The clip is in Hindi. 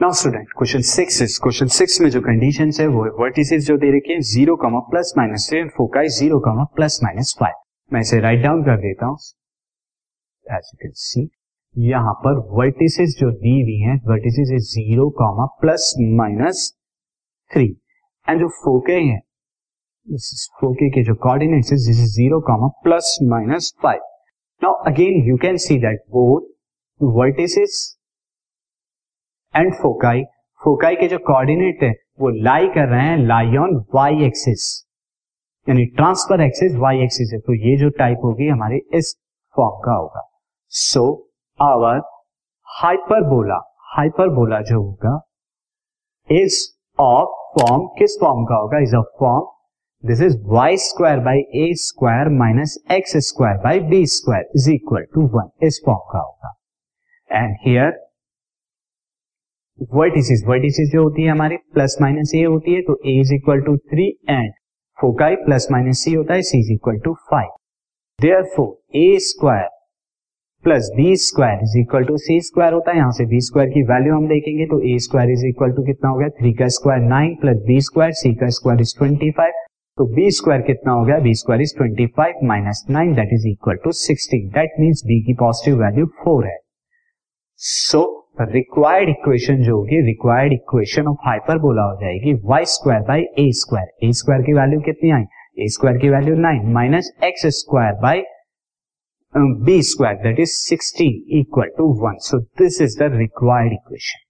Now student question six is question six में जो कंडीशन है, वो वर्टिसेस जो दे रखे हैं zero comma plus minus three and foci zero comma plus minus five मैं इसे राइट डाउन कर देता हूँ। एज यू कैन सी यहाँ पर वर्टिसेस जो दी हुई हैं vertices is zero comma plus minus three and जो फोके हैं फोके के जो coordinates this is zero comma plus minus five now again you can see that both vertices and foci foci के जो कोऑर्डिनेट है, वो लाई कर रहे हैं लाई ऑन वाई एक्सिस यानी ट्रांसफ़र एक्सिस वाई एक्सिस है। तो ये जो टाइप होगी, हमारे इस फॉर्म का होगा। सो आवर हाइपरबोला हाइपरबोला जो होगा इज़ ऑफ़ फॉर्म किस फॉर्म का होगा? Is of form this is Y square by A square minus X square by B square is equal to one इस फॉर्म का होगा। एंड हियर वर्टिसेस वर्टिसेस जो होती है हमारे प्लस माइनस ए होती है तो A is equal to three and foci plus minus C होता है C is equal to five therefore A square plus B square is equal to C square होता है यहाँ से बी स्क्वायर की वैल्यू हम देखेंगे तो A square is equal to कितना हो गया थ्री का square nine plus B square C का स्क्वायर इज़ ट्वेंटी फाइव तो बी स्क्वायर कितना हो गया B square is twenty five minus nine that is equal to sixteen that means B की पॉजिटिव वैल्यू फोर है. सो so, रिक्वायर्ड इक्वेशन जो होगी रिक्वायर्ड इक्वेशन ऑफ़ हाइपरबोला हो जाएगी Y square by A square A square की वैल्यू कितनी आई? ए स्क्वायर की value nine minus X square by B square that is sixteen equal to one so this is the required equation